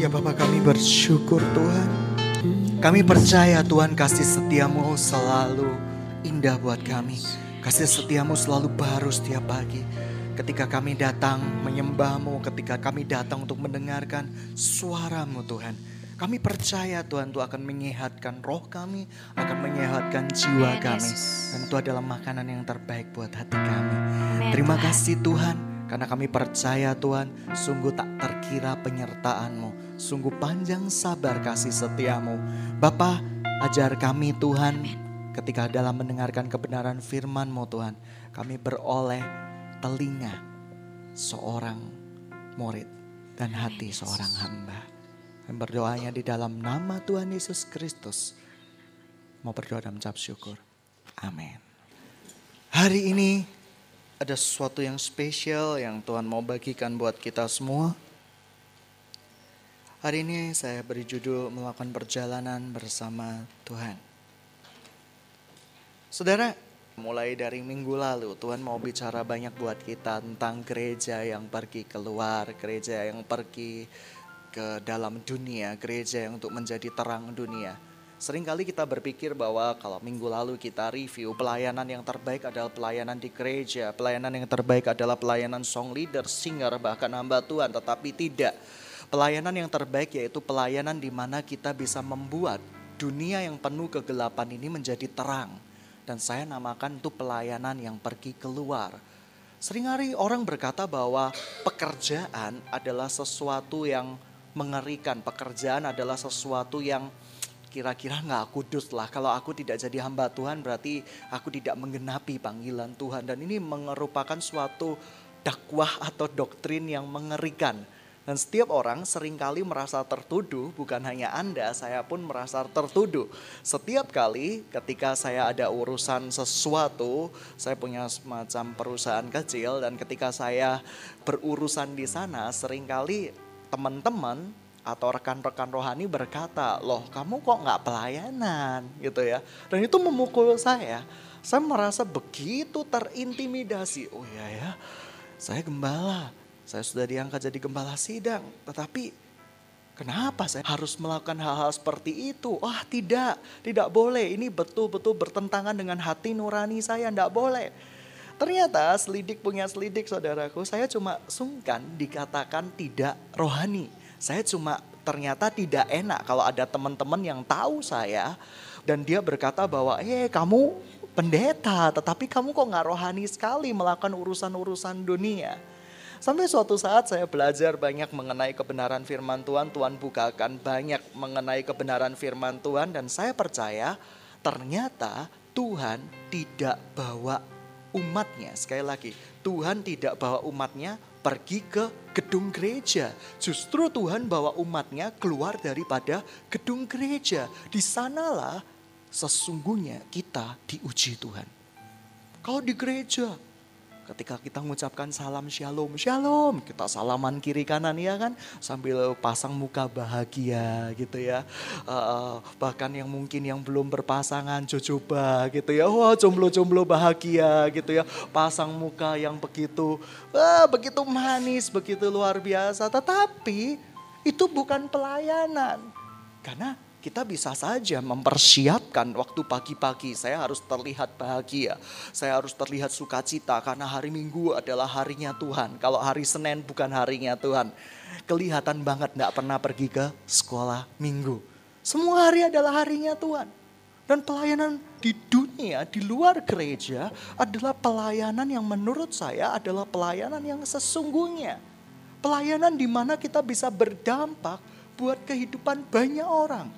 Ya Bapak kami bersyukur Tuhan. Kami percaya Tuhan kasih setiamu selalu indah buat kami. Kasih setiamu selalu baru setiap pagi. Ketika kami datang menyembahmu, ketika kami datang untuk mendengarkan suaramu Tuhan. Kami percaya Tuhan itu akan menyehatkan roh kami, akan menyehatkan jiwa kami. Dan itu adalah makanan yang terbaik buat hati kami. Terima kasih Tuhan, karena kami percaya Tuhan, sungguh tak terkira penyertaanmu. Sungguh panjang sabar kasih setiamu. Bapa, ajar kami Tuhan, ketika dalam mendengarkan kebenaran firman-Mu Tuhan, kami beroleh telinga seorang murid dan hati seorang hamba. Dan berdoanya di dalam nama Tuhan Yesus Kristus. Mau berdoa dan mengucap syukur. Amin. Hari ini ada sesuatu yang spesial yang Tuhan mau bagikan buat kita semua. Hari ini saya beri judul melakukan perjalanan bersama Tuhan. Saudara, mulai dari minggu lalu Tuhan mau bicara banyak buat kita tentang gereja yang pergi keluar, gereja yang pergi ke dalam dunia, gereja yang untuk menjadi terang dunia. Seringkali kita berpikir bahwa kalau minggu lalu kita review pelayanan yang terbaik adalah pelayanan di gereja, pelayanan yang terbaik adalah pelayanan song leader, singer, bahkan hamba Tuhan, tetapi tidak. Pelayanan yang terbaik yaitu pelayanan di mana kita bisa membuat dunia yang penuh kegelapan ini menjadi terang. Dan saya namakan itu pelayanan yang pergi keluar. Seringkali orang berkata bahwa pekerjaan adalah sesuatu yang mengerikan. Pekerjaan adalah sesuatu yang kira-kira nggak kudus lah. Kalau aku tidak jadi hamba Tuhan berarti aku tidak menggenapi panggilan Tuhan. Dan ini merupakan suatu dakwah atau doktrin yang mengerikan. Dan setiap orang sering kali merasa tertuduh, bukan hanya Anda, saya pun merasa tertuduh. Setiap kali ketika saya ada urusan sesuatu, saya punya semacam perusahaan kecil dan ketika saya berurusan di sana, sering kali teman-teman atau rekan-rekan rohani berkata, loh kamu kok nggak pelayanan gitu ya. Dan itu memukul saya. Saya merasa begitu terintimidasi. Oh iya ya, saya gembala. Saya sudah diangkat jadi gembala sidang. Tetapi kenapa saya harus melakukan hal-hal seperti itu? Wah tidak, tidak boleh. Ini betul-betul bertentangan dengan hati nurani saya, tidak boleh. Ternyata selidik punya selidik saudaraku, saya cuma sungkan dikatakan tidak rohani. Saya cuma ternyata tidak enak kalau ada teman-teman yang tahu saya dan dia berkata bahwa eh kamu pendeta tetapi kamu kok nggak rohani sekali melakukan urusan-urusan dunia. Sampai suatu saat saya belajar banyak mengenai kebenaran firman Tuhan, Tuhan bukakan banyak mengenai kebenaran firman Tuhan dan saya percaya ternyata Tuhan tidak bawa umatnya. Sekali lagi, Tuhan tidak bawa umatnya pergi ke gedung gereja. Justru Tuhan bawa umatnya keluar daripada gedung gereja. Di sanalah sesungguhnya kita diuji Tuhan. Kalau di gereja, ketika kita mengucapkan salam shalom, shalom, kita salaman kiri kanan ya kan, sambil pasang muka bahagia gitu ya. Uh, bahkan yang mungkin yang belum berpasangan coba gitu ya, wah jomblo-jomblo bahagia gitu ya, pasang muka yang begitu, uh, begitu manis, begitu luar biasa. Tetapi itu bukan pelayanan, karena kita bisa saja mempersiapkan waktu pagi-pagi. Saya harus terlihat bahagia. Saya harus terlihat sukacita karena hari Minggu adalah harinya Tuhan. Kalau hari Senin bukan harinya Tuhan. Kelihatan banget gak pernah pergi ke sekolah Minggu. Semua hari adalah harinya Tuhan. Dan pelayanan di dunia, di luar gereja adalah pelayanan yang menurut saya adalah pelayanan yang sesungguhnya. Pelayanan di mana kita bisa berdampak buat kehidupan banyak orang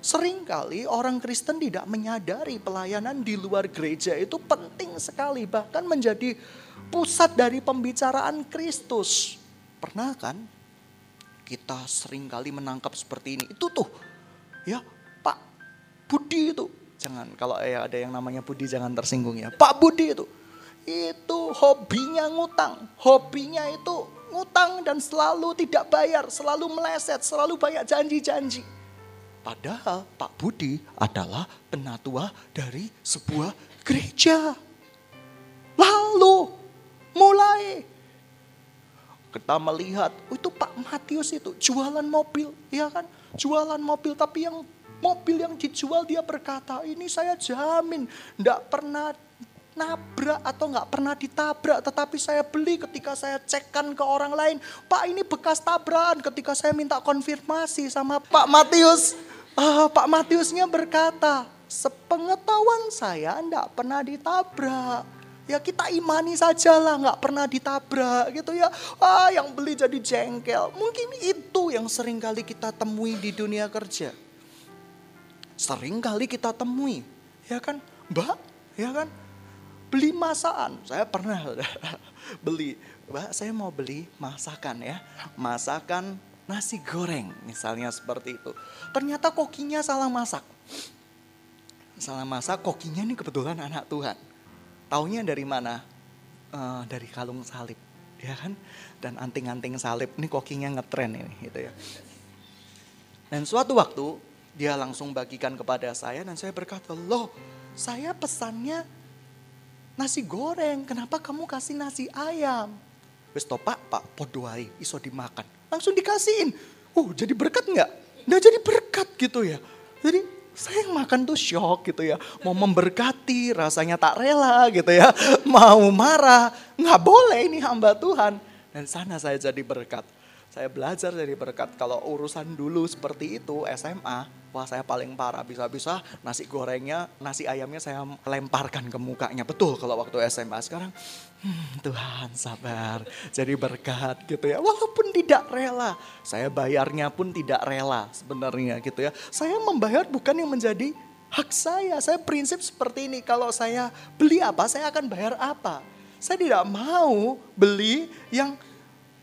Seringkali orang Kristen tidak menyadari pelayanan di luar gereja itu penting sekali, bahkan menjadi pusat dari pembicaraan Kristus. Pernah kan kita sering kali menangkap seperti ini. Itu tuh, ya Pak Budi itu. Jangan, kalau ada yang namanya Budi jangan tersinggung ya. Pak Budi itu, itu hobinya ngutang. Hobinya itu ngutang dan selalu tidak bayar, selalu meleset, selalu banyak janji-janji Padahal Pak Budi adalah penatua dari sebuah gereja. Lalu mulai Kita melihat, itu Pak Matius itu jualan mobil, ya kan? Jualan mobil, tapi yang mobil yang dijual dia berkata, ini saya jamin, tidak pernah nabrak atau nggak pernah ditabrak, tetapi saya beli ketika saya cekkan ke orang lain, Pak ini bekas tabrakan. Ketika saya minta konfirmasi sama Pak Matius, uh, Pak Matiusnya berkata, sepengetahuan saya tidak pernah ditabrak. Ya kita imani saja lah nggak pernah ditabrak gitu ya. Ah yang beli jadi jengkel. Mungkin itu yang sering kali kita temui di dunia kerja. Sering kali kita temui ya kan? Mbak ya kan? Beli masakan. Saya pernah beli. Mbak saya mau beli masakan ya. Masakan nasi goreng misalnya seperti itu ternyata kokinya salah masak salah masak kokinya ini kebetulan anak Tuhan Taunya dari mana? Uh, dari kalung salib, ya kan? Dan anting-anting salib. Ini kokinya ngetren ini, gitu ya. Dan suatu waktu dia langsung bagikan kepada saya dan saya berkata, loh saya pesannya nasi goreng, kenapa kamu kasih nasi ayam? Wes pak, pak podoai, iso dimakan. Langsung dikasihin. Oh jadi berkat nggak? Nggak jadi berkat gitu ya. Jadi saya yang makan tuh shock gitu ya. Mau memberkati, rasanya tak rela gitu ya. Mau marah, nggak boleh ini hamba Tuhan. Dan sana saya jadi berkat. Saya belajar jadi berkat. Kalau urusan dulu seperti itu SMA, wah saya paling parah. Bisa-bisa nasi gorengnya, nasi ayamnya saya lemparkan ke mukanya. Betul kalau waktu SMA. Sekarang hmm, Tuhan sabar. Jadi berkat gitu ya. Walaupun tidak rela. Saya bayarnya pun tidak rela sebenarnya gitu ya. Saya membayar bukan yang menjadi hak saya. Saya prinsip seperti ini. Kalau saya beli apa, saya akan bayar apa. Saya tidak mau beli yang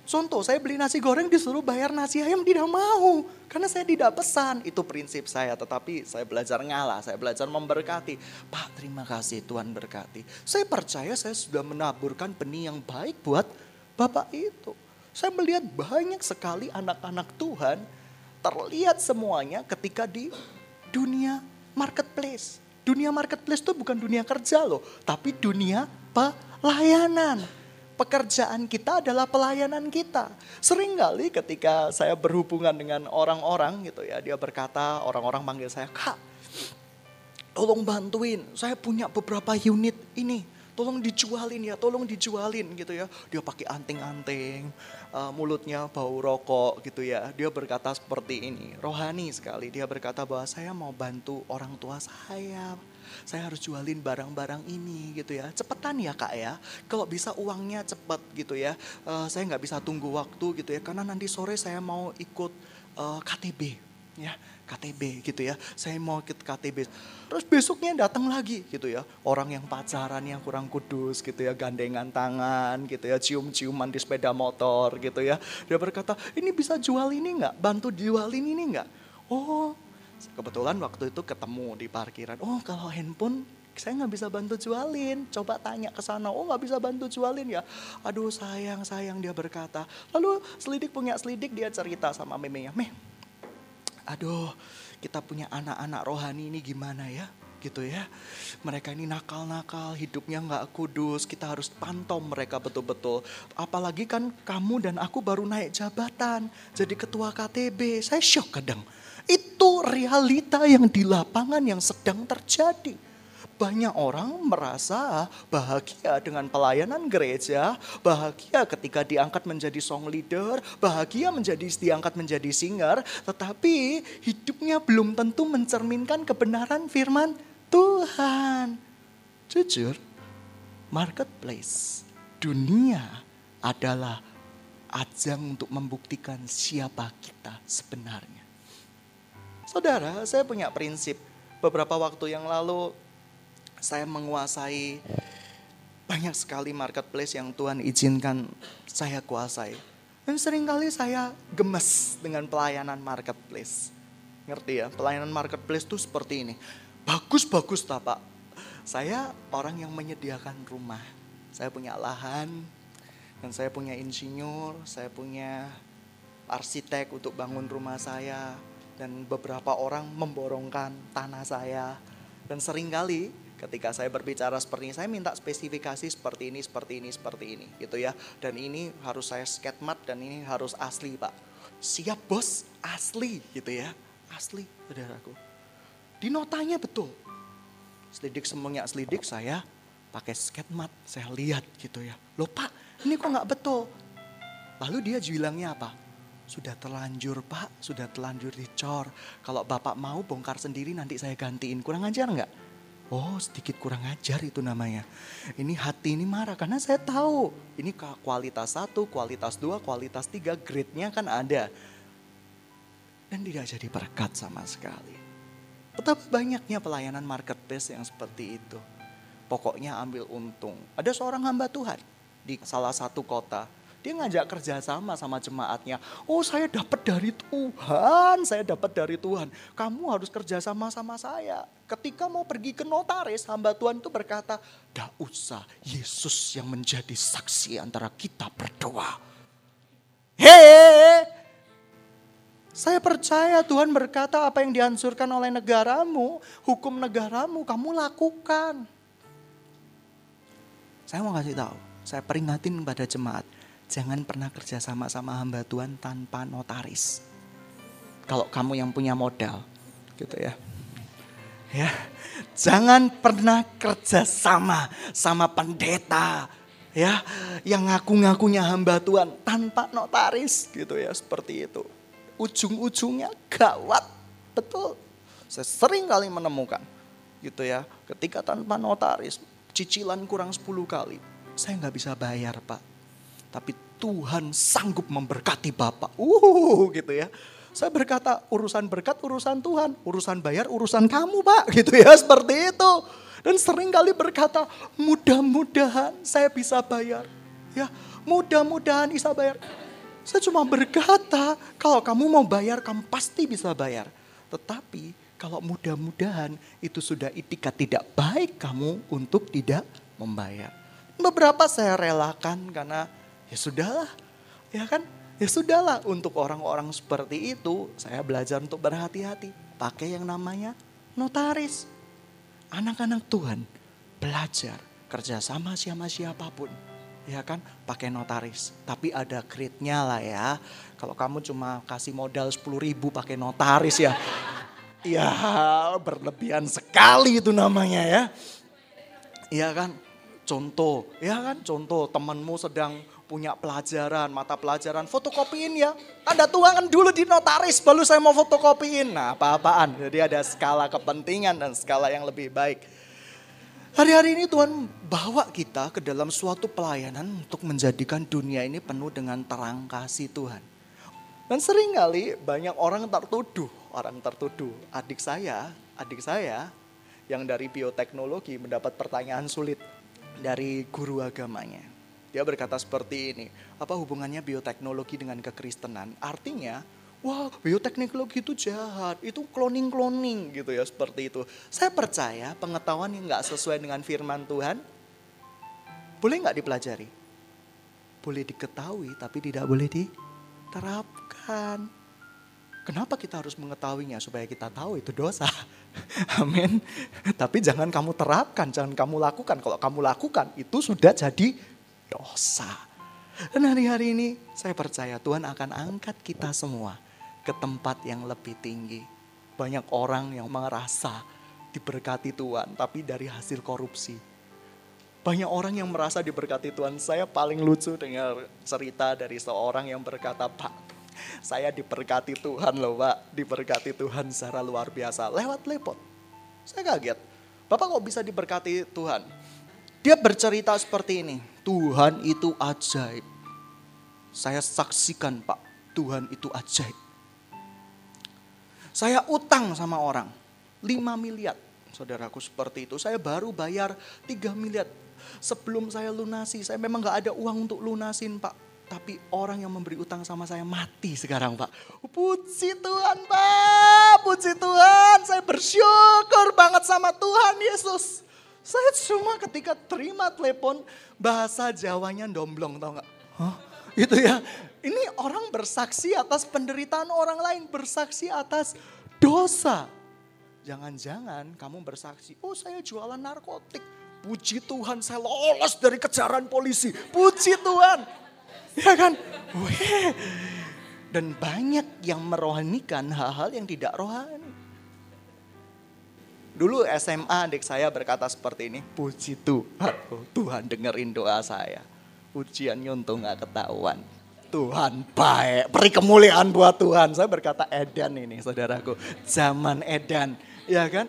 Contoh, saya beli nasi goreng disuruh bayar nasi ayam tidak mau. Karena saya tidak pesan. Itu prinsip saya. Tetapi saya belajar ngalah, saya belajar memberkati. Pak terima kasih Tuhan berkati. Saya percaya saya sudah menaburkan benih yang baik buat Bapak itu. Saya melihat banyak sekali anak-anak Tuhan terlihat semuanya ketika di dunia marketplace. Dunia marketplace itu bukan dunia kerja loh, tapi dunia pelayanan pekerjaan kita adalah pelayanan kita. Sering kali ketika saya berhubungan dengan orang-orang gitu ya, dia berkata, orang-orang manggil saya, "Kak, tolong bantuin, saya punya beberapa unit ini, tolong dijualin ya, tolong dijualin gitu ya. Dia pakai anting-anting, uh, mulutnya bau rokok gitu ya. Dia berkata seperti ini, rohani sekali. Dia berkata bahwa saya mau bantu orang tua saya saya harus jualin barang-barang ini gitu ya. Cepetan ya kak ya. Kalau bisa uangnya cepet gitu ya. Uh, saya nggak bisa tunggu waktu gitu ya. Karena nanti sore saya mau ikut uh, eh, KTB ya. KTB gitu ya. Saya mau ikut KTB. Terus besoknya datang lagi gitu ya. Orang yang pacaran yang kurang kudus gitu ya. Gandengan tangan gitu ya. Cium-ciuman di sepeda motor gitu ya. Dia berkata, ini bisa jual ini nggak? Bantu jualin ini nggak? Oh Kebetulan waktu itu ketemu di parkiran. Oh kalau handphone saya nggak bisa bantu jualin. Coba tanya ke sana. Oh nggak bisa bantu jualin ya. Aduh sayang sayang dia berkata. Lalu selidik punya selidik dia cerita sama memenya. Meh, aduh kita punya anak-anak rohani ini gimana ya? gitu ya. Mereka ini nakal-nakal, hidupnya nggak kudus, kita harus pantau mereka betul-betul. Apalagi kan kamu dan aku baru naik jabatan, jadi ketua KTB. Saya shock kadang. Itu realita yang di lapangan yang sedang terjadi. Banyak orang merasa bahagia dengan pelayanan gereja, bahagia ketika diangkat menjadi song leader, bahagia menjadi diangkat menjadi singer, tetapi hidupnya belum tentu mencerminkan kebenaran firman Tuhan. Jujur, marketplace dunia adalah ajang untuk membuktikan siapa kita sebenarnya. Saudara, saya punya prinsip. Beberapa waktu yang lalu saya menguasai banyak sekali marketplace yang Tuhan izinkan saya kuasai. Dan sering kali saya gemes dengan pelayanan marketplace. Ngerti ya, pelayanan marketplace itu seperti ini. Bagus-bagus tak Pak. Saya orang yang menyediakan rumah. Saya punya lahan, dan saya punya insinyur, saya punya arsitek untuk bangun rumah saya dan beberapa orang memborongkan tanah saya dan sering kali Ketika saya berbicara seperti ini, saya minta spesifikasi seperti ini, seperti ini, seperti ini, gitu ya. Dan ini harus saya sketmat dan ini harus asli, Pak. Siap, Bos, asli, gitu ya. Asli, saudaraku. Di notanya betul. Selidik semuanya selidik, saya pakai sketmat, saya lihat gitu ya. Loh Pak, ini kok nggak betul? Lalu dia bilangnya apa? Sudah terlanjur pak, sudah terlanjur dicor. Kalau bapak mau bongkar sendiri nanti saya gantiin. Kurang ajar nggak? Oh sedikit kurang ajar itu namanya. Ini hati ini marah karena saya tahu. Ini kualitas satu, kualitas dua, kualitas tiga, grade-nya kan ada. Dan tidak jadi berkat sama sekali. Betapa banyaknya pelayanan marketplace yang seperti itu. Pokoknya ambil untung. Ada seorang hamba Tuhan di salah satu kota dia ngajak kerjasama sama jemaatnya. Oh saya dapat dari Tuhan, saya dapat dari Tuhan. Kamu harus kerjasama sama saya. Ketika mau pergi ke notaris, hamba Tuhan itu berkata, Gak usah, Yesus yang menjadi saksi antara kita berdoa. Hei, saya percaya Tuhan berkata apa yang dihancurkan oleh negaramu, hukum negaramu, kamu lakukan. Saya mau kasih tahu, saya peringatin kepada jemaat, jangan pernah kerja sama sama hamba Tuhan tanpa notaris. Kalau kamu yang punya modal, gitu ya. Ya, jangan pernah kerja sama sama pendeta, ya, yang ngaku-ngakunya hamba Tuhan tanpa notaris, gitu ya, seperti itu. Ujung-ujungnya gawat, betul. Saya sering kali menemukan, gitu ya, ketika tanpa notaris, cicilan kurang 10 kali, saya nggak bisa bayar pak tapi Tuhan sanggup memberkati Bapak. Uh, gitu ya. Saya berkata urusan berkat urusan Tuhan, urusan bayar urusan kamu Pak, gitu ya seperti itu. Dan sering kali berkata mudah-mudahan saya bisa bayar. Ya, mudah-mudahan bisa bayar. Saya cuma berkata kalau kamu mau bayar kamu pasti bisa bayar. Tetapi kalau mudah-mudahan itu sudah itikat tidak baik kamu untuk tidak membayar. Beberapa saya relakan karena ya sudahlah, ya kan? Ya sudahlah untuk orang-orang seperti itu saya belajar untuk berhati-hati. Pakai yang namanya notaris. Anak-anak Tuhan belajar kerjasama sama siapa pun. Ya kan pakai notaris. Tapi ada grade-nya lah ya. Kalau kamu cuma kasih modal 10 ribu pakai notaris ya. Ya berlebihan sekali itu namanya ya. Iya kan contoh ya kan contoh temanmu sedang punya pelajaran, mata pelajaran, fotokopiin ya. Tanda tuangan dulu di notaris, baru saya mau fotokopiin. Nah apa-apaan, jadi ada skala kepentingan dan skala yang lebih baik. Hari-hari ini Tuhan bawa kita ke dalam suatu pelayanan untuk menjadikan dunia ini penuh dengan terang kasih Tuhan. Dan sering kali banyak orang tertuduh, orang tertuduh. Adik saya, adik saya yang dari bioteknologi mendapat pertanyaan sulit dari guru agamanya dia berkata seperti ini, apa hubungannya bioteknologi dengan kekristenan? Artinya, wah bioteknologi itu jahat, itu cloning-cloning gitu ya seperti itu. Saya percaya pengetahuan yang nggak sesuai dengan firman Tuhan, boleh nggak dipelajari? Boleh diketahui tapi tidak boleh diterapkan. Kenapa kita harus mengetahuinya? Supaya kita tahu itu dosa. Amin. Tapi jangan kamu terapkan, jangan kamu lakukan. Kalau kamu lakukan, itu sudah jadi dosa. Dan hari-hari ini saya percaya Tuhan akan angkat kita semua ke tempat yang lebih tinggi. Banyak orang yang merasa diberkati Tuhan tapi dari hasil korupsi. Banyak orang yang merasa diberkati Tuhan. Saya paling lucu dengar cerita dari seorang yang berkata, Pak, saya diberkati Tuhan loh Pak. Diberkati Tuhan secara luar biasa. Lewat lepot. Saya kaget. Bapak kok bisa diberkati Tuhan? Dia bercerita seperti ini. Tuhan itu ajaib. Saya saksikan Pak, Tuhan itu ajaib. Saya utang sama orang, 5 miliar. Saudaraku seperti itu, saya baru bayar 3 miliar. Sebelum saya lunasi, saya memang gak ada uang untuk lunasin Pak. Tapi orang yang memberi utang sama saya mati sekarang Pak. Puji Tuhan Pak, puji Tuhan. Saya bersyukur banget sama Tuhan Yesus. Saya cuma ketika terima telepon bahasa Jawanya domblong tau gak? Huh? Itu ya. Ini orang bersaksi atas penderitaan orang lain. Bersaksi atas dosa. Jangan-jangan kamu bersaksi, oh saya jualan narkotik. Puji Tuhan saya lolos dari kejaran polisi. Puji Tuhan. Ya kan? Weh. Dan banyak yang merohanikan hal-hal yang tidak rohani. Dulu SMA adik saya berkata seperti ini. Puji Tuhan. Oh, Tuhan dengerin doa saya. Pujian nyuntung gak ketahuan. Tuhan baik, beri kemuliaan buat Tuhan. Saya berkata edan ini saudaraku, zaman edan, ya kan?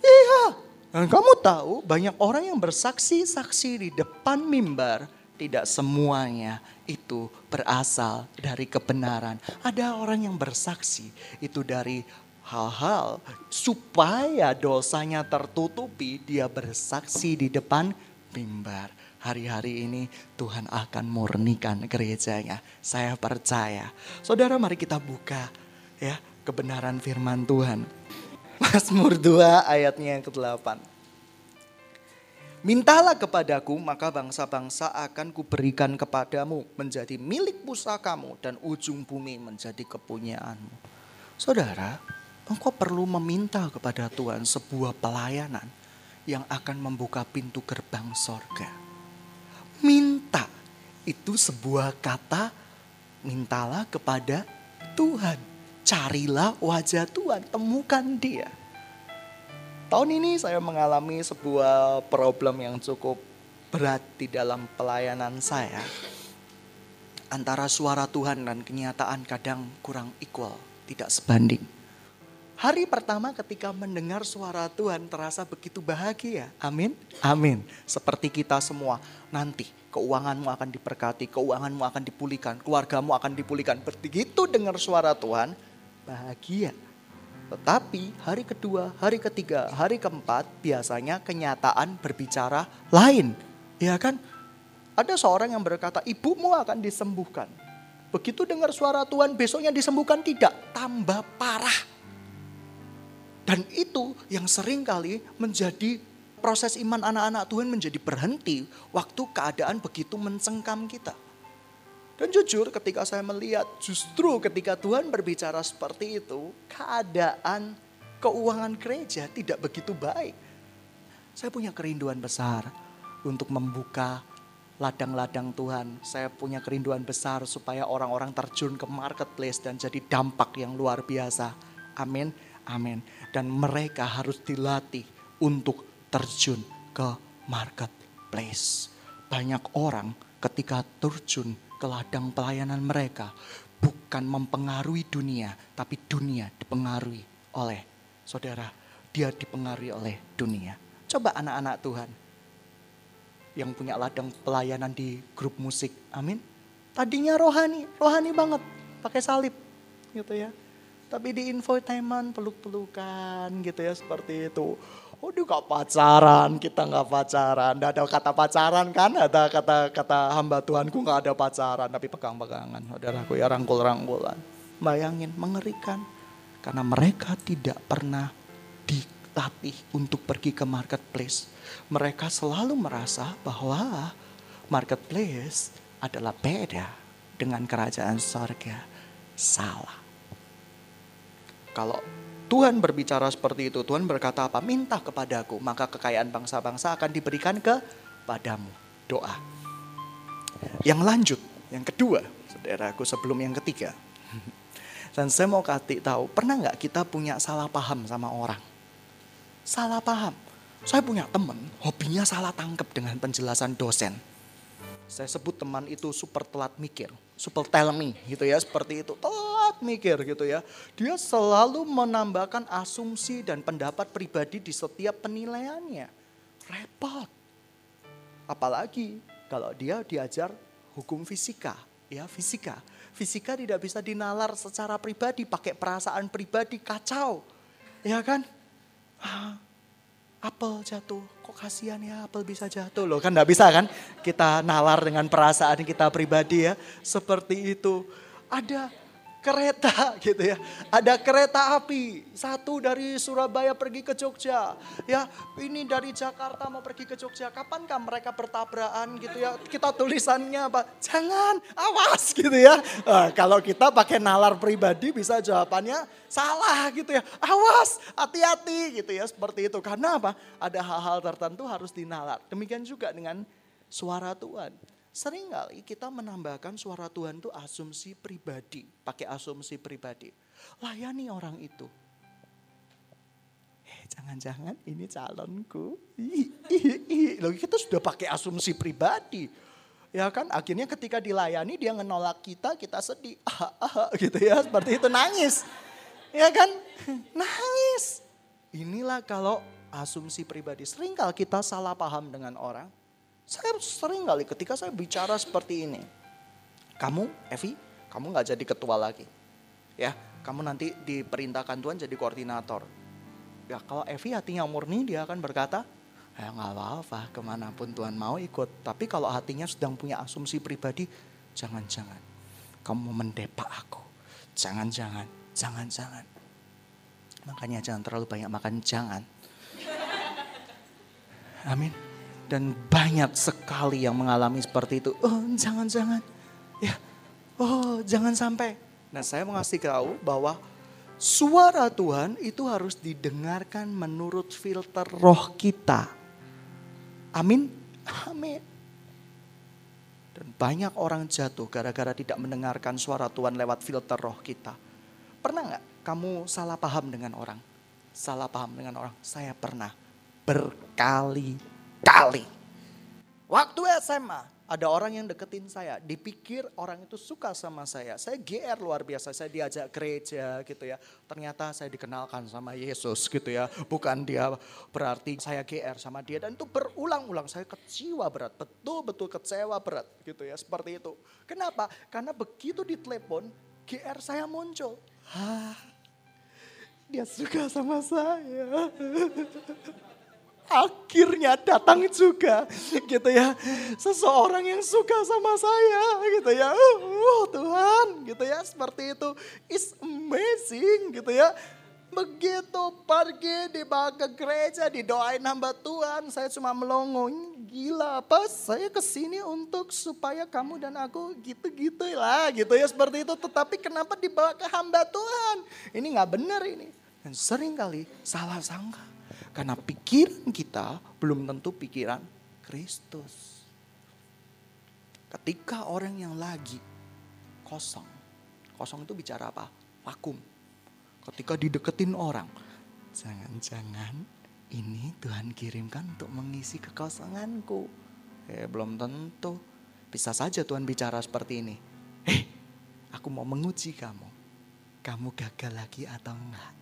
Iya, dan kamu tahu banyak orang yang bersaksi-saksi di depan mimbar, tidak semuanya itu berasal dari kebenaran. Ada orang yang bersaksi itu dari hal-hal supaya dosanya tertutupi, dia bersaksi di depan mimbar hari-hari ini Tuhan akan murnikan gerejanya. Saya percaya. Saudara mari kita buka ya kebenaran firman Tuhan. Mazmur 2 ayatnya yang ke-8. Mintalah kepadaku maka bangsa-bangsa akan kuberikan kepadamu menjadi milik pusakamu dan ujung bumi menjadi kepunyaanmu. Saudara, engkau perlu meminta kepada Tuhan sebuah pelayanan yang akan membuka pintu gerbang sorga minta. Itu sebuah kata mintalah kepada Tuhan. Carilah wajah Tuhan, temukan dia. Tahun ini saya mengalami sebuah problem yang cukup berat di dalam pelayanan saya. Antara suara Tuhan dan kenyataan kadang kurang equal, tidak sebanding. Hari pertama ketika mendengar suara Tuhan terasa begitu bahagia. Amin. Amin. Seperti kita semua nanti keuanganmu akan diberkati, keuanganmu akan dipulihkan, keluargamu akan dipulihkan. Begitu dengar suara Tuhan, bahagia. Tetapi hari kedua, hari ketiga, hari keempat biasanya kenyataan berbicara lain. Ya kan? Ada seorang yang berkata, ibumu akan disembuhkan. Begitu dengar suara Tuhan, besoknya disembuhkan tidak, tambah parah dan itu yang sering kali menjadi proses iman anak-anak Tuhan menjadi berhenti waktu keadaan begitu mencengkam kita. Dan jujur ketika saya melihat justru ketika Tuhan berbicara seperti itu, keadaan keuangan gereja tidak begitu baik. Saya punya kerinduan besar untuk membuka ladang-ladang Tuhan. Saya punya kerinduan besar supaya orang-orang terjun ke marketplace dan jadi dampak yang luar biasa. Amin. Amin. Dan mereka harus dilatih untuk terjun ke marketplace. Banyak orang ketika terjun ke ladang pelayanan mereka bukan mempengaruhi dunia, tapi dunia dipengaruhi oleh saudara. Dia dipengaruhi oleh dunia. Coba anak-anak Tuhan yang punya ladang pelayanan di grup musik, amin. Tadinya rohani, rohani banget, pakai salib, gitu ya. Tapi di infotainment peluk-pelukan gitu ya seperti itu. Oh dia gak pacaran, kita gak pacaran. Gak ada kata pacaran kan, ada kata kata hamba Tuhanku gak ada pacaran. Tapi pegang-pegangan, saudaraku ya rangkul-rangkulan. Bayangin, mengerikan. Karena mereka tidak pernah dilatih untuk pergi ke marketplace. Mereka selalu merasa bahwa marketplace adalah beda dengan kerajaan sorga. Salah. Kalau Tuhan berbicara seperti itu, Tuhan berkata apa? Minta kepadaku, maka kekayaan bangsa-bangsa akan diberikan kepadamu. Doa. Yang lanjut, yang kedua, saudaraku sebelum yang ketiga. Dan saya mau kasih tahu, pernah nggak kita punya salah paham sama orang? Salah paham. Saya punya teman, hobinya salah tangkap dengan penjelasan dosen. Saya sebut teman itu super telat mikir, super tell me gitu ya, seperti itu. Telat mikir gitu ya. Dia selalu menambahkan asumsi dan pendapat pribadi di setiap penilaiannya. Repot. Apalagi kalau dia diajar hukum fisika, ya fisika. Fisika tidak bisa dinalar secara pribadi, pakai perasaan pribadi kacau. Ya kan? Apel jatuh. Kok kasihan ya apel bisa jatuh loh. Kan gak bisa kan kita nalar dengan perasaan kita pribadi ya. Seperti itu. Ada kereta gitu ya. Ada kereta api, satu dari Surabaya pergi ke Jogja. Ya, ini dari Jakarta mau pergi ke Jogja. Kapankah mereka bertabrakan gitu ya? Kita tulisannya apa? Jangan, awas gitu ya. Nah, kalau kita pakai nalar pribadi bisa jawabannya salah gitu ya. Awas, hati-hati gitu ya seperti itu. Karena apa? Ada hal-hal tertentu harus dinalar. Demikian juga dengan suara Tuhan. Seringkali kita menambahkan suara Tuhan itu asumsi pribadi, pakai asumsi pribadi. Layani orang itu. Eh, jangan-jangan ini calonku. Loh, kita sudah pakai asumsi pribadi. Ya kan, akhirnya ketika dilayani dia menolak kita, kita sedih. Ah, ah, gitu ya, seperti itu nangis. Ya kan, nangis. Inilah kalau asumsi pribadi. Seringkali kita salah paham dengan orang saya sering kali ketika saya bicara seperti ini. Kamu, Evi, kamu nggak jadi ketua lagi. Ya, kamu nanti diperintahkan Tuhan jadi koordinator. Ya, kalau Evi hatinya murni, dia akan berkata, ya nggak apa-apa, ke mana pun Tuhan mau ikut. Tapi kalau hatinya sedang punya asumsi pribadi, jangan-jangan kamu mendepak aku. Jangan-jangan, jangan-jangan. Makanya jangan terlalu banyak makan jangan. Amin. Dan banyak sekali yang mengalami seperti itu. Oh jangan-jangan. Ya, oh jangan sampai. Nah saya mengasih tahu bahwa suara Tuhan itu harus didengarkan menurut filter roh kita. Amin. Amin. Dan banyak orang jatuh gara-gara tidak mendengarkan suara Tuhan lewat filter roh kita. Pernah nggak kamu salah paham dengan orang? Salah paham dengan orang? Saya pernah berkali kali. Waktu SMA ada orang yang deketin saya, dipikir orang itu suka sama saya. Saya GR luar biasa, saya diajak gereja gitu ya. Ternyata saya dikenalkan sama Yesus gitu ya. Bukan dia berarti saya GR sama dia dan itu berulang-ulang saya kecewa berat, betul-betul kecewa berat gitu ya. Seperti itu. Kenapa? Karena begitu ditelepon GR saya muncul. Hah, dia suka sama saya. akhirnya datang juga gitu ya. Seseorang yang suka sama saya gitu ya. Oh Tuhan gitu ya seperti itu. Is amazing gitu ya. Begitu pergi dibawa ke gereja didoain hamba Tuhan. Saya cuma melongo gila apa? Saya ke sini untuk supaya kamu dan aku gitu-gitu lah gitu ya seperti itu. Tetapi kenapa dibawa ke hamba Tuhan? Ini nggak benar ini. Dan sering kali salah sangka karena pikiran kita belum tentu pikiran Kristus. Ketika orang yang lagi kosong, kosong itu bicara apa? Vakum. Ketika dideketin orang, jangan-jangan ini Tuhan kirimkan untuk mengisi kekosonganku. Eh, belum tentu. Bisa saja Tuhan bicara seperti ini. Eh, aku mau menguji kamu. Kamu gagal lagi atau enggak?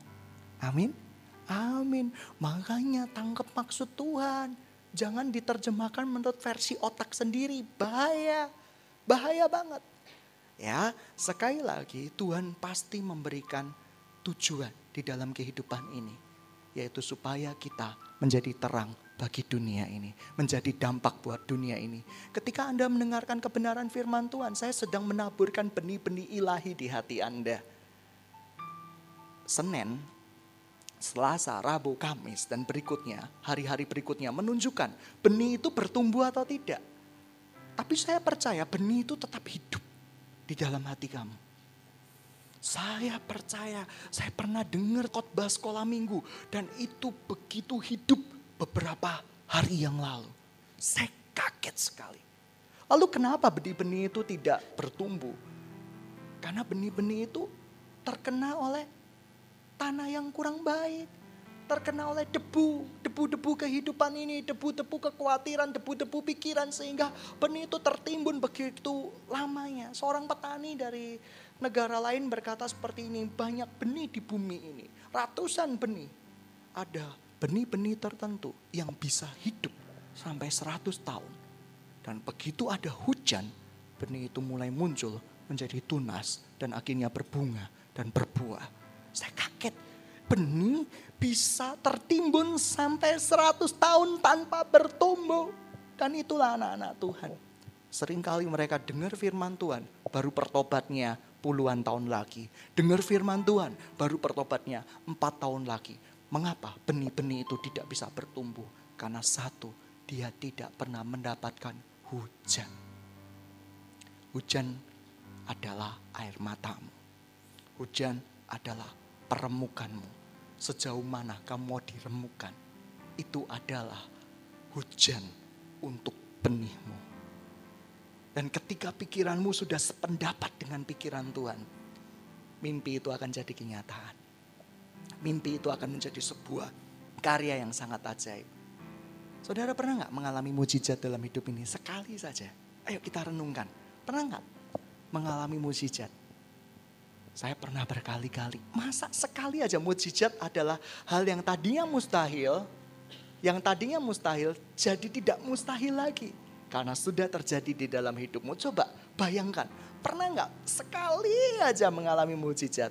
Amin. Amin. Makanya tangkap maksud Tuhan. Jangan diterjemahkan menurut versi otak sendiri. Bahaya. Bahaya banget. Ya, sekali lagi Tuhan pasti memberikan tujuan di dalam kehidupan ini. Yaitu supaya kita menjadi terang bagi dunia ini. Menjadi dampak buat dunia ini. Ketika Anda mendengarkan kebenaran firman Tuhan, saya sedang menaburkan benih-benih ilahi di hati Anda. Senin Selasa, Rabu, Kamis, dan berikutnya, hari-hari berikutnya menunjukkan benih itu bertumbuh atau tidak. Tapi saya percaya benih itu tetap hidup di dalam hati kamu. Saya percaya, saya pernah dengar khotbah sekolah minggu dan itu begitu hidup beberapa hari yang lalu. Saya kaget sekali. Lalu kenapa benih-benih itu tidak bertumbuh? Karena benih-benih itu terkena oleh tanah yang kurang baik. Terkena oleh debu, debu-debu kehidupan ini, debu-debu kekhawatiran, debu-debu pikiran sehingga benih itu tertimbun begitu lamanya. Seorang petani dari negara lain berkata seperti ini, banyak benih di bumi ini, ratusan benih. Ada benih-benih tertentu yang bisa hidup sampai 100 tahun. Dan begitu ada hujan, benih itu mulai muncul menjadi tunas dan akhirnya berbunga dan berbuah. Saya kaget. Benih bisa tertimbun sampai 100 tahun tanpa bertumbuh. Dan itulah anak-anak Tuhan. Seringkali mereka dengar firman Tuhan, baru pertobatnya puluhan tahun lagi. Dengar firman Tuhan, baru pertobatnya empat tahun lagi. Mengapa benih-benih itu tidak bisa bertumbuh? Karena satu, dia tidak pernah mendapatkan hujan. Hujan adalah air matamu. Hujan adalah peremukanmu. Sejauh mana kamu mau diremukan, itu adalah hujan untuk benihmu. Dan ketika pikiranmu sudah sependapat dengan pikiran Tuhan, mimpi itu akan jadi kenyataan. Mimpi itu akan menjadi sebuah karya yang sangat ajaib. Saudara pernah nggak mengalami mujizat dalam hidup ini? Sekali saja. Ayo kita renungkan. Pernah nggak mengalami mujizat? Saya pernah berkali-kali. Masa sekali aja mujizat adalah hal yang tadinya mustahil, yang tadinya mustahil jadi tidak mustahil lagi. Karena sudah terjadi di dalam hidupmu. Coba bayangkan, pernah nggak sekali aja mengalami mujizat?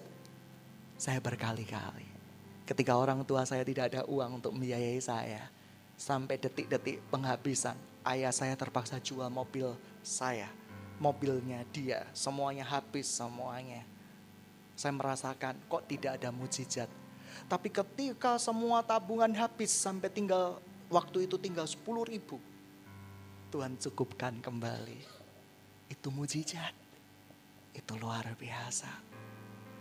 Saya berkali-kali. Ketika orang tua saya tidak ada uang untuk membiayai saya. Sampai detik-detik penghabisan, ayah saya terpaksa jual mobil saya. Mobilnya dia, semuanya habis semuanya. Saya merasakan kok tidak ada mujizat. Tapi ketika semua tabungan habis sampai tinggal waktu itu tinggal 10 ribu Tuhan cukupkan kembali. Itu mujizat. Itu luar biasa.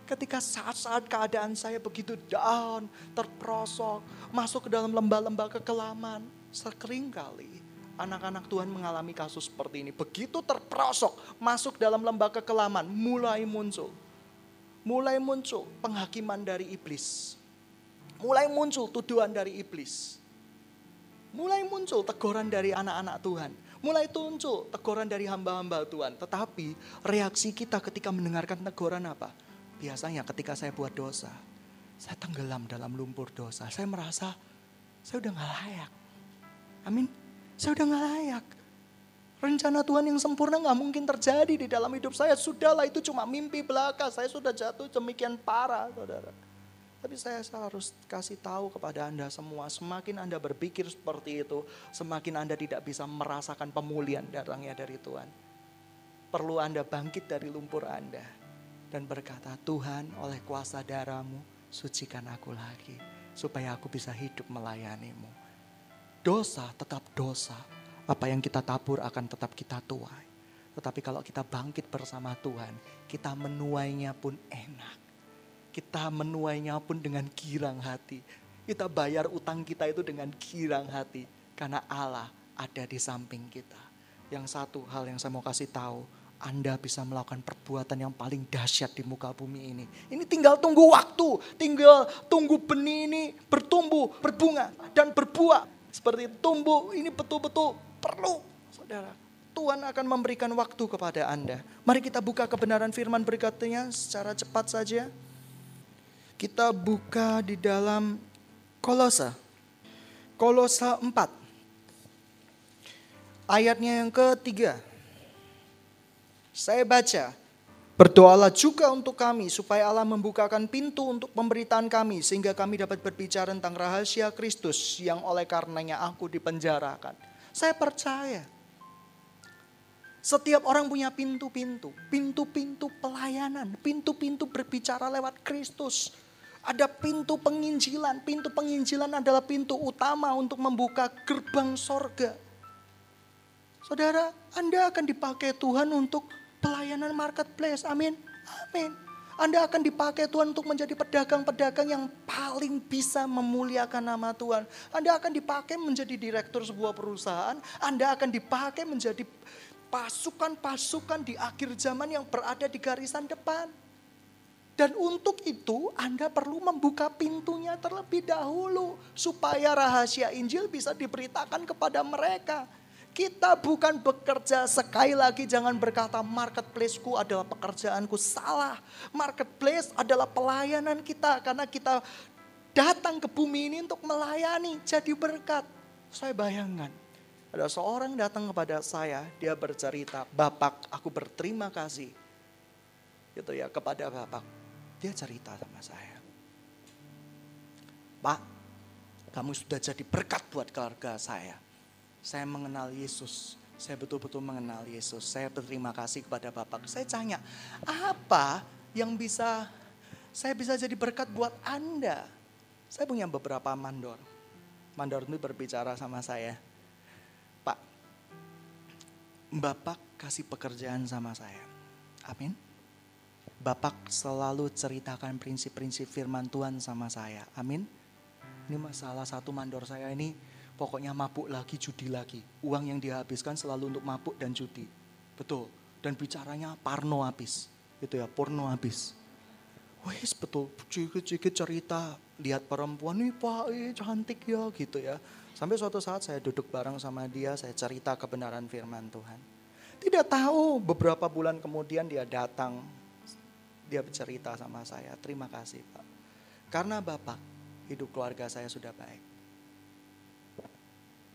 Ketika saat-saat keadaan saya begitu down, terprosok, masuk ke dalam lembah-lembah kekelaman, sekering kali anak-anak Tuhan mengalami kasus seperti ini. Begitu terprosok, masuk dalam lembah kekelaman, mulai muncul. Mulai muncul penghakiman dari iblis. Mulai muncul tuduhan dari iblis mulai muncul teguran dari anak-anak Tuhan. Mulai muncul teguran dari hamba-hamba Tuhan. Tetapi reaksi kita ketika mendengarkan teguran apa? Biasanya ketika saya buat dosa, saya tenggelam dalam lumpur dosa. Saya merasa saya udah gak layak. Amin. Saya udah gak layak. Rencana Tuhan yang sempurna gak mungkin terjadi di dalam hidup saya. Sudahlah itu cuma mimpi belaka. Saya sudah jatuh demikian parah saudara. Tapi saya harus kasih tahu kepada Anda semua, semakin Anda berpikir seperti itu, semakin Anda tidak bisa merasakan pemulihan datangnya dari Tuhan. Perlu Anda bangkit dari lumpur Anda dan berkata, Tuhan oleh kuasa darahmu, sucikan aku lagi, supaya aku bisa hidup melayanimu. Dosa tetap dosa, apa yang kita tabur akan tetap kita tuai. Tetapi kalau kita bangkit bersama Tuhan, kita menuainya pun enak kita menuainya pun dengan girang hati. Kita bayar utang kita itu dengan girang hati. Karena Allah ada di samping kita. Yang satu hal yang saya mau kasih tahu. Anda bisa melakukan perbuatan yang paling dahsyat di muka bumi ini. Ini tinggal tunggu waktu. Tinggal tunggu benih ini bertumbuh, berbunga, dan berbuah. Seperti tumbuh ini betul-betul perlu. Saudara, Tuhan akan memberikan waktu kepada Anda. Mari kita buka kebenaran firman berikutnya secara cepat saja. Kita buka di dalam Kolosa. Kolosa 4. Ayatnya yang ketiga. Saya baca. Berdoalah juga untuk kami supaya Allah membukakan pintu untuk pemberitaan kami sehingga kami dapat berbicara tentang rahasia Kristus yang oleh karenanya aku dipenjarakan. Saya percaya setiap orang punya pintu-pintu, pintu-pintu pelayanan, pintu-pintu berbicara lewat Kristus. Ada pintu penginjilan. Pintu penginjilan adalah pintu utama untuk membuka gerbang sorga. Saudara, Anda akan dipakai Tuhan untuk pelayanan marketplace. Amin. Amin. Anda akan dipakai Tuhan untuk menjadi pedagang-pedagang yang paling bisa memuliakan nama Tuhan. Anda akan dipakai menjadi direktur sebuah perusahaan. Anda akan dipakai menjadi pasukan-pasukan di akhir zaman yang berada di garisan depan. Dan untuk itu Anda perlu membuka pintunya terlebih dahulu. Supaya rahasia Injil bisa diberitakan kepada mereka. Kita bukan bekerja sekali lagi jangan berkata marketplaceku adalah pekerjaanku. Salah. Marketplace adalah pelayanan kita. Karena kita datang ke bumi ini untuk melayani. Jadi berkat. Saya bayangkan. Ada seorang datang kepada saya. Dia bercerita. Bapak aku berterima kasih. Gitu ya kepada Bapak dia cerita sama saya. Pak, kamu sudah jadi berkat buat keluarga saya. Saya mengenal Yesus Saya betul-betul mengenal Yesus. Saya berterima kasih kepada Bapak. Saya tanya, apa yang bisa saya bisa jadi berkat buat Anda? Saya punya beberapa mandor. Mandor itu berbicara sama saya. Pak, Bapak kasih pekerjaan sama saya. Amin. Bapak selalu ceritakan prinsip-prinsip firman Tuhan sama saya. Amin. Ini masalah satu mandor saya ini Pokoknya mabuk lagi, judi lagi. Uang yang dihabiskan selalu untuk mabuk dan judi. Betul. Dan bicaranya parno habis. Gitu ya, porno habis. Wes betul, cikit-cikit cerita. Lihat perempuan, nih pak, eh, cantik ya gitu ya. Sampai suatu saat saya duduk bareng sama dia, saya cerita kebenaran firman Tuhan. Tidak tahu beberapa bulan kemudian dia datang. Dia bercerita sama saya, terima kasih Pak. Karena Bapak, hidup keluarga saya sudah baik.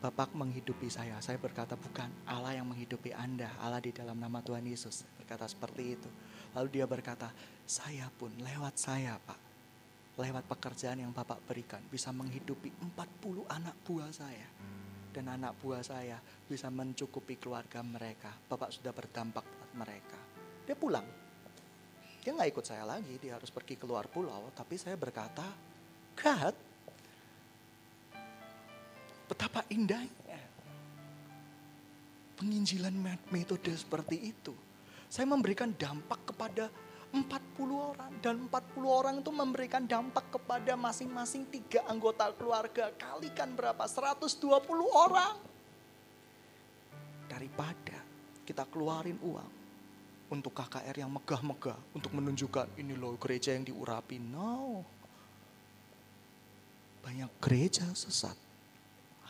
Bapak menghidupi saya. Saya berkata bukan Allah yang menghidupi Anda. Allah di dalam nama Tuhan Yesus. Berkata seperti itu. Lalu dia berkata, saya pun lewat saya Pak. Lewat pekerjaan yang Bapak berikan. Bisa menghidupi 40 anak buah saya. Dan anak buah saya bisa mencukupi keluarga mereka. Bapak sudah berdampak buat mereka. Dia pulang. Dia nggak ikut saya lagi. Dia harus pergi keluar pulau. Tapi saya berkata, God, Betapa indahnya. Penginjilan metode seperti itu. Saya memberikan dampak kepada 40 orang. Dan 40 orang itu memberikan dampak kepada masing-masing tiga anggota keluarga. Kalikan berapa? 120 orang. Daripada kita keluarin uang untuk KKR yang megah-megah. Untuk menunjukkan ini loh gereja yang diurapi. No. Banyak gereja sesat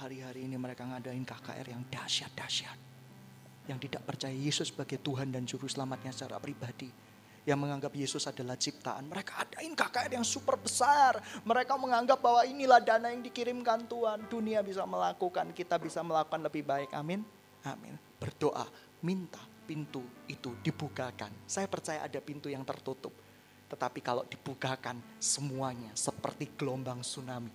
hari-hari ini mereka ngadain KKR yang dahsyat-dahsyat. Yang tidak percaya Yesus sebagai Tuhan dan Juru Selamatnya secara pribadi. Yang menganggap Yesus adalah ciptaan. Mereka adain KKR yang super besar. Mereka menganggap bahwa inilah dana yang dikirimkan Tuhan. Dunia bisa melakukan, kita bisa melakukan lebih baik. Amin. Amin. Berdoa, minta pintu itu dibukakan. Saya percaya ada pintu yang tertutup. Tetapi kalau dibukakan semuanya seperti gelombang tsunami.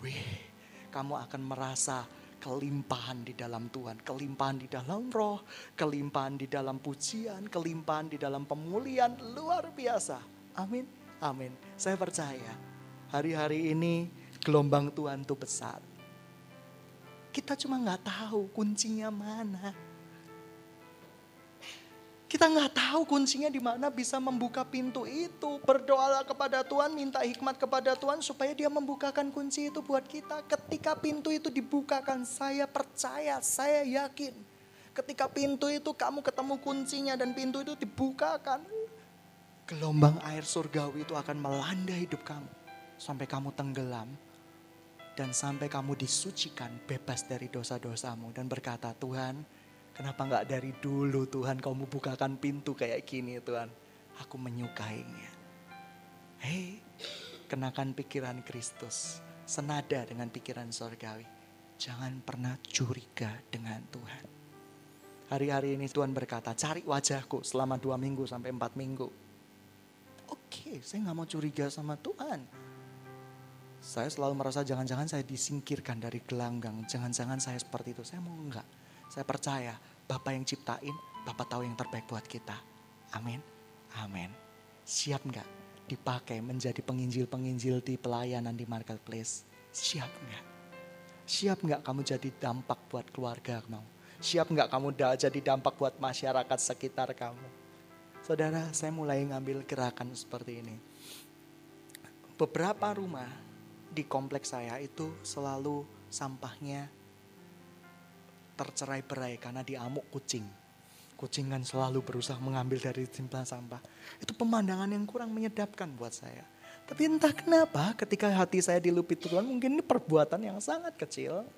Wih, kamu akan merasa kelimpahan di dalam Tuhan, kelimpahan di dalam roh, kelimpahan di dalam pujian, kelimpahan di dalam pemulihan luar biasa. Amin. Amin. Saya percaya hari-hari ini gelombang Tuhan itu besar. Kita cuma nggak tahu kuncinya mana. Kita nggak tahu kuncinya di mana bisa membuka pintu itu. Berdoalah kepada Tuhan, minta hikmat kepada Tuhan supaya dia membukakan kunci itu buat kita. Ketika pintu itu dibukakan, saya percaya, saya yakin. Ketika pintu itu kamu ketemu kuncinya dan pintu itu dibukakan. Gelombang air surgawi itu akan melanda hidup kamu. Sampai kamu tenggelam. Dan sampai kamu disucikan, bebas dari dosa-dosamu. Dan berkata, Tuhan Kenapa nggak dari dulu Tuhan kau bukakan pintu kayak gini Tuhan. Aku menyukainya. Hei, kenakan pikiran Kristus. Senada dengan pikiran sorgawi. Jangan pernah curiga dengan Tuhan. Hari-hari ini Tuhan berkata, cari wajahku selama dua minggu sampai empat minggu. Oke, saya nggak mau curiga sama Tuhan. Saya selalu merasa jangan-jangan saya disingkirkan dari gelanggang. Jangan-jangan saya seperti itu. Saya mau enggak. Saya percaya Bapak yang ciptain, Bapak tahu yang terbaik buat kita. Amin. Amin. Siap nggak dipakai menjadi penginjil-penginjil di pelayanan di marketplace? Siap nggak? Siap nggak kamu jadi dampak buat keluarga kamu? Siap nggak kamu jadi dampak buat masyarakat sekitar kamu? Saudara, saya mulai ngambil gerakan seperti ini. Beberapa rumah di kompleks saya itu selalu sampahnya tercerai berai karena diamuk kucing. Kucing kan selalu berusaha mengambil dari timbangan sampah. Itu pemandangan yang kurang menyedapkan buat saya. Tapi entah kenapa ketika hati saya dilupit Tuhan mungkin ini perbuatan yang sangat kecil.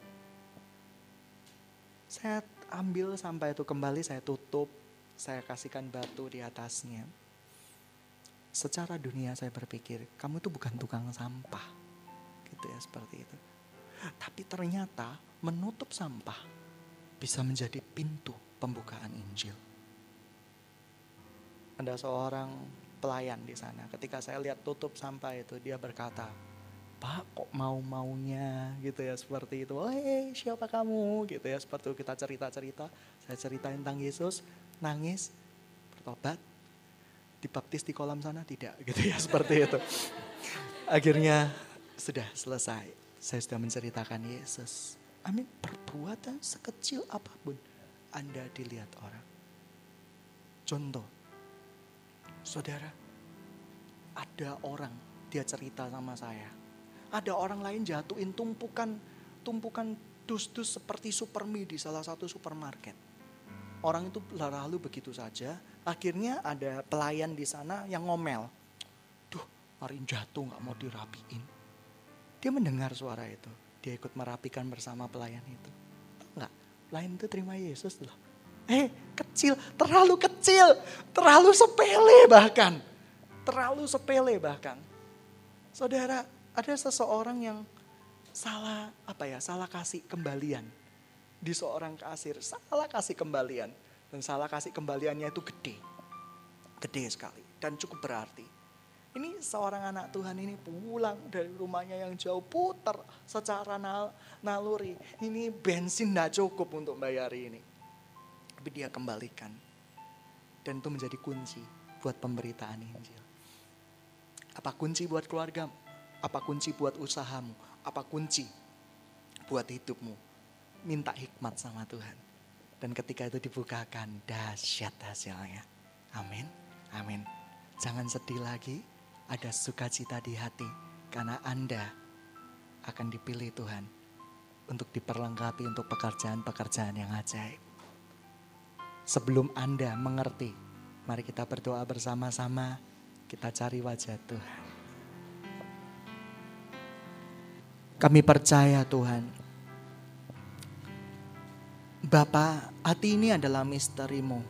Saya ambil sampai itu kembali saya tutup. Saya kasihkan batu di atasnya. Secara dunia saya berpikir kamu itu bukan tukang sampah. Gitu ya seperti itu. Tapi ternyata menutup sampah bisa menjadi pintu pembukaan Injil. Ada seorang pelayan di sana. Ketika saya lihat tutup sampah itu, dia berkata, Pak kok mau-maunya gitu ya seperti itu. Hei siapa kamu gitu ya seperti itu kita cerita-cerita. Saya ceritain tentang Yesus, nangis, bertobat, dibaptis di kolam sana tidak gitu ya seperti itu. Akhirnya sudah selesai. Saya sudah menceritakan Yesus. Amin. Perbuatan sekecil apa pun Anda dilihat orang. Contoh, saudara, ada orang dia cerita sama saya. Ada orang lain jatuhin tumpukan tumpukan dus-dus seperti supermi di salah satu supermarket. Orang itu lalu begitu saja. Akhirnya ada pelayan di sana yang ngomel. Duh, hari jatuh nggak mau dirapiin. Dia mendengar suara itu. Dia ikut merapikan bersama pelayan itu. Enggak, pelayan itu terima Yesus loh. Eh, kecil, terlalu kecil, terlalu sepele bahkan. Terlalu sepele bahkan. Saudara, ada seseorang yang salah apa ya salah kasih kembalian di seorang kasir salah kasih kembalian dan salah kasih kembaliannya itu gede gede sekali dan cukup berarti ini seorang anak Tuhan ini pulang dari rumahnya yang jauh putar secara nal naluri ini bensin tidak cukup untuk bayar ini tapi dia kembalikan dan itu menjadi kunci buat pemberitaan Injil apa kunci buat keluarga apa kunci buat usahamu apa kunci buat hidupmu? Minta hikmat sama Tuhan. Dan ketika itu dibukakan, dahsyat hasilnya. Amin. Amin. Jangan sedih lagi, ada sukacita di hati karena Anda akan dipilih Tuhan untuk diperlengkapi untuk pekerjaan-pekerjaan yang ajaib. Sebelum Anda mengerti, mari kita berdoa bersama-sama, kita cari wajah Tuhan. Kami percaya Tuhan. Bapa, hati ini adalah misterimu.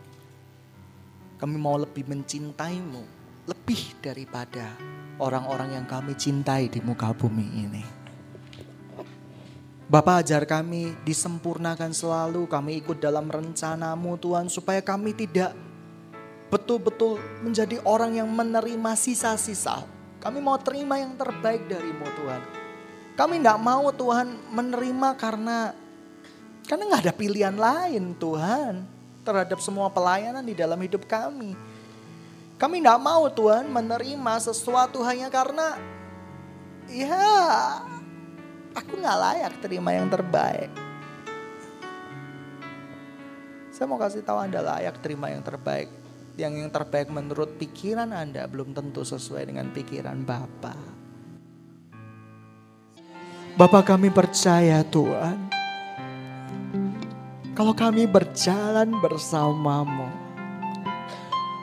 Kami mau lebih mencintaimu, lebih daripada orang-orang yang kami cintai di muka bumi ini. Bapak ajar kami disempurnakan selalu, kami ikut dalam rencanamu Tuhan supaya kami tidak betul-betul menjadi orang yang menerima sisa-sisa. Kami mau terima yang terbaik darimu Tuhan. Kami tidak mau Tuhan menerima karena karena nggak ada pilihan lain Tuhan terhadap semua pelayanan di dalam hidup kami. Kami tidak mau Tuhan menerima sesuatu hanya karena ya aku nggak layak terima yang terbaik. Saya mau kasih tahu Anda layak terima yang terbaik. Yang yang terbaik menurut pikiran Anda belum tentu sesuai dengan pikiran Bapak. Bapak kami percaya Tuhan. Kalau kami berjalan bersamamu,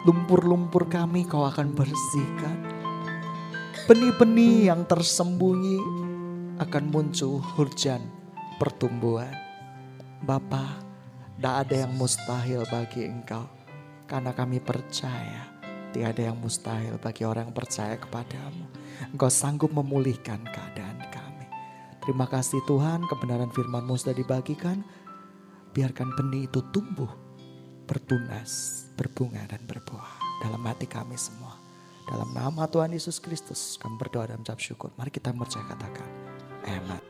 lumpur-lumpur kami kau akan bersihkan. Benih-benih yang tersembunyi akan muncul hujan pertumbuhan. Bapa, tidak ada yang mustahil bagi engkau. Karena kami percaya tiada yang mustahil bagi orang yang percaya kepadamu. Engkau sanggup memulihkan keadaan kami. Terima kasih Tuhan kebenaran firman-Mu sudah dibagikan. Biarkan benih itu tumbuh, bertunas, berbunga dan berbuah dalam hati kami semua. Dalam nama Tuhan Yesus Kristus kami berdoa dan mengucap syukur. Mari kita percaya katakan. Amen.